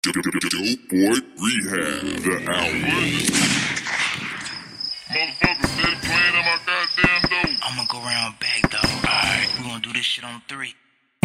Dope Boy Rehab, the album. Motherfucker steady playing on my goddamn door. I'ma go round back, dog. Alright, we gonna do this shit on three.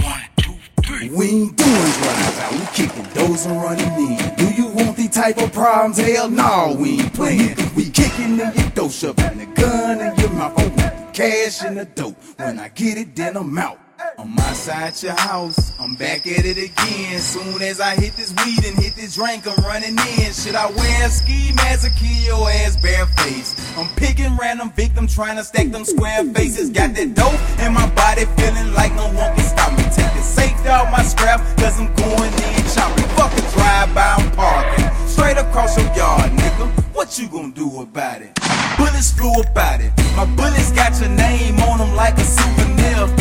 One, two, three. We ain't doing drive out, we kicking those and running in. Do you want these type of problems? Hell no, we ain't playing. We kicking in your dope, shoving the gun in your mouth. I want the cash in the dope. When I get it, then I'm out. I'm outside your house, I'm back at it again. Soon as I hit this weed and hit this drink, I'm running in. Should I wear a ski mask or kill your ass barefaced? I'm picking random victims, trying to stack them square faces. Got that dope in my body, feeling like no one can stop me. Take the safety out my scrap, cause I'm going in chopping. Fuck a drive by, I'm parking. Straight across your yard, nigga. What you gonna do about it? Bullets flew about it. My bullets got your name on them like a souvenir.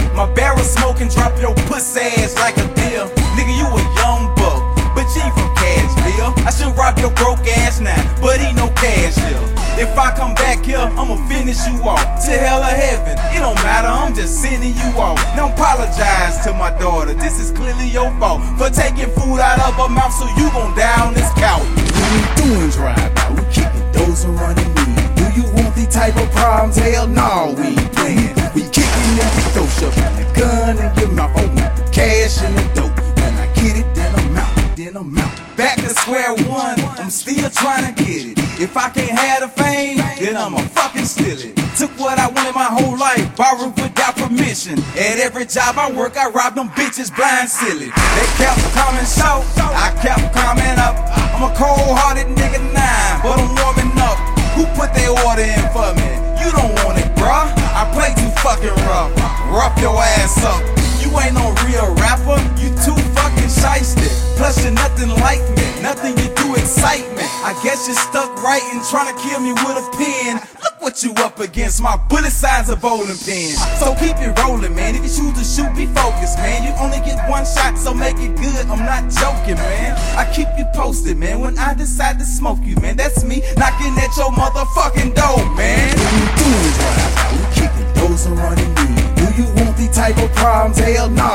My barrel smoking, drop your pussy ass like a deal. Nigga, you a young buck, but you ain't from Cashville. I should rob your broke ass now, but he no cash here. If I come back here, I'ma finish you off to hell or heaven. It don't matter, I'm just sending you off. Don't apologize to my daughter. This is clearly your fault for taking food out of her mouth, so you gon' die on this couch. We ain't doing drive out, we kicking those and running in. Do you want these type of problems? Hell no, we Back to square one, I'm still trying to get it. If I can't have the fame, then I'ma fucking steal it. Took what I wanted my whole life, borrowed without permission. At every job I work, I rob them bitches blind silly. They kept coming short, I kept coming up. I'm a cold-hearted nigga like me. Nothing you do excite me. I guess you're stuck writing, trying to kill me with a pen. Look what you up against. My bullet size a bowling pin. So keep it rolling, man. If you choose to shoot, be focused, man. You only get one shot, so make it good. I'm not joking, man. I keep you posted, man. When I decide to smoke you, man, that's me knocking at your motherfucking door, man. What you doing, kicking those and running in. Do you want these type of problems? Hell no, we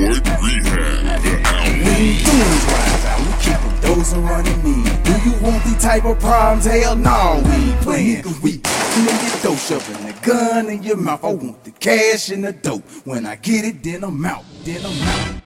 Dope Boy Rehab, the album. Ain't doing drive out, we kicking those and running in. Do you want these type of problems? Hell no, we ain't playing. We in your dope, shoving the gun in your mouth. I want the cash in the dope. When I get it, then I'm out, then I'm out.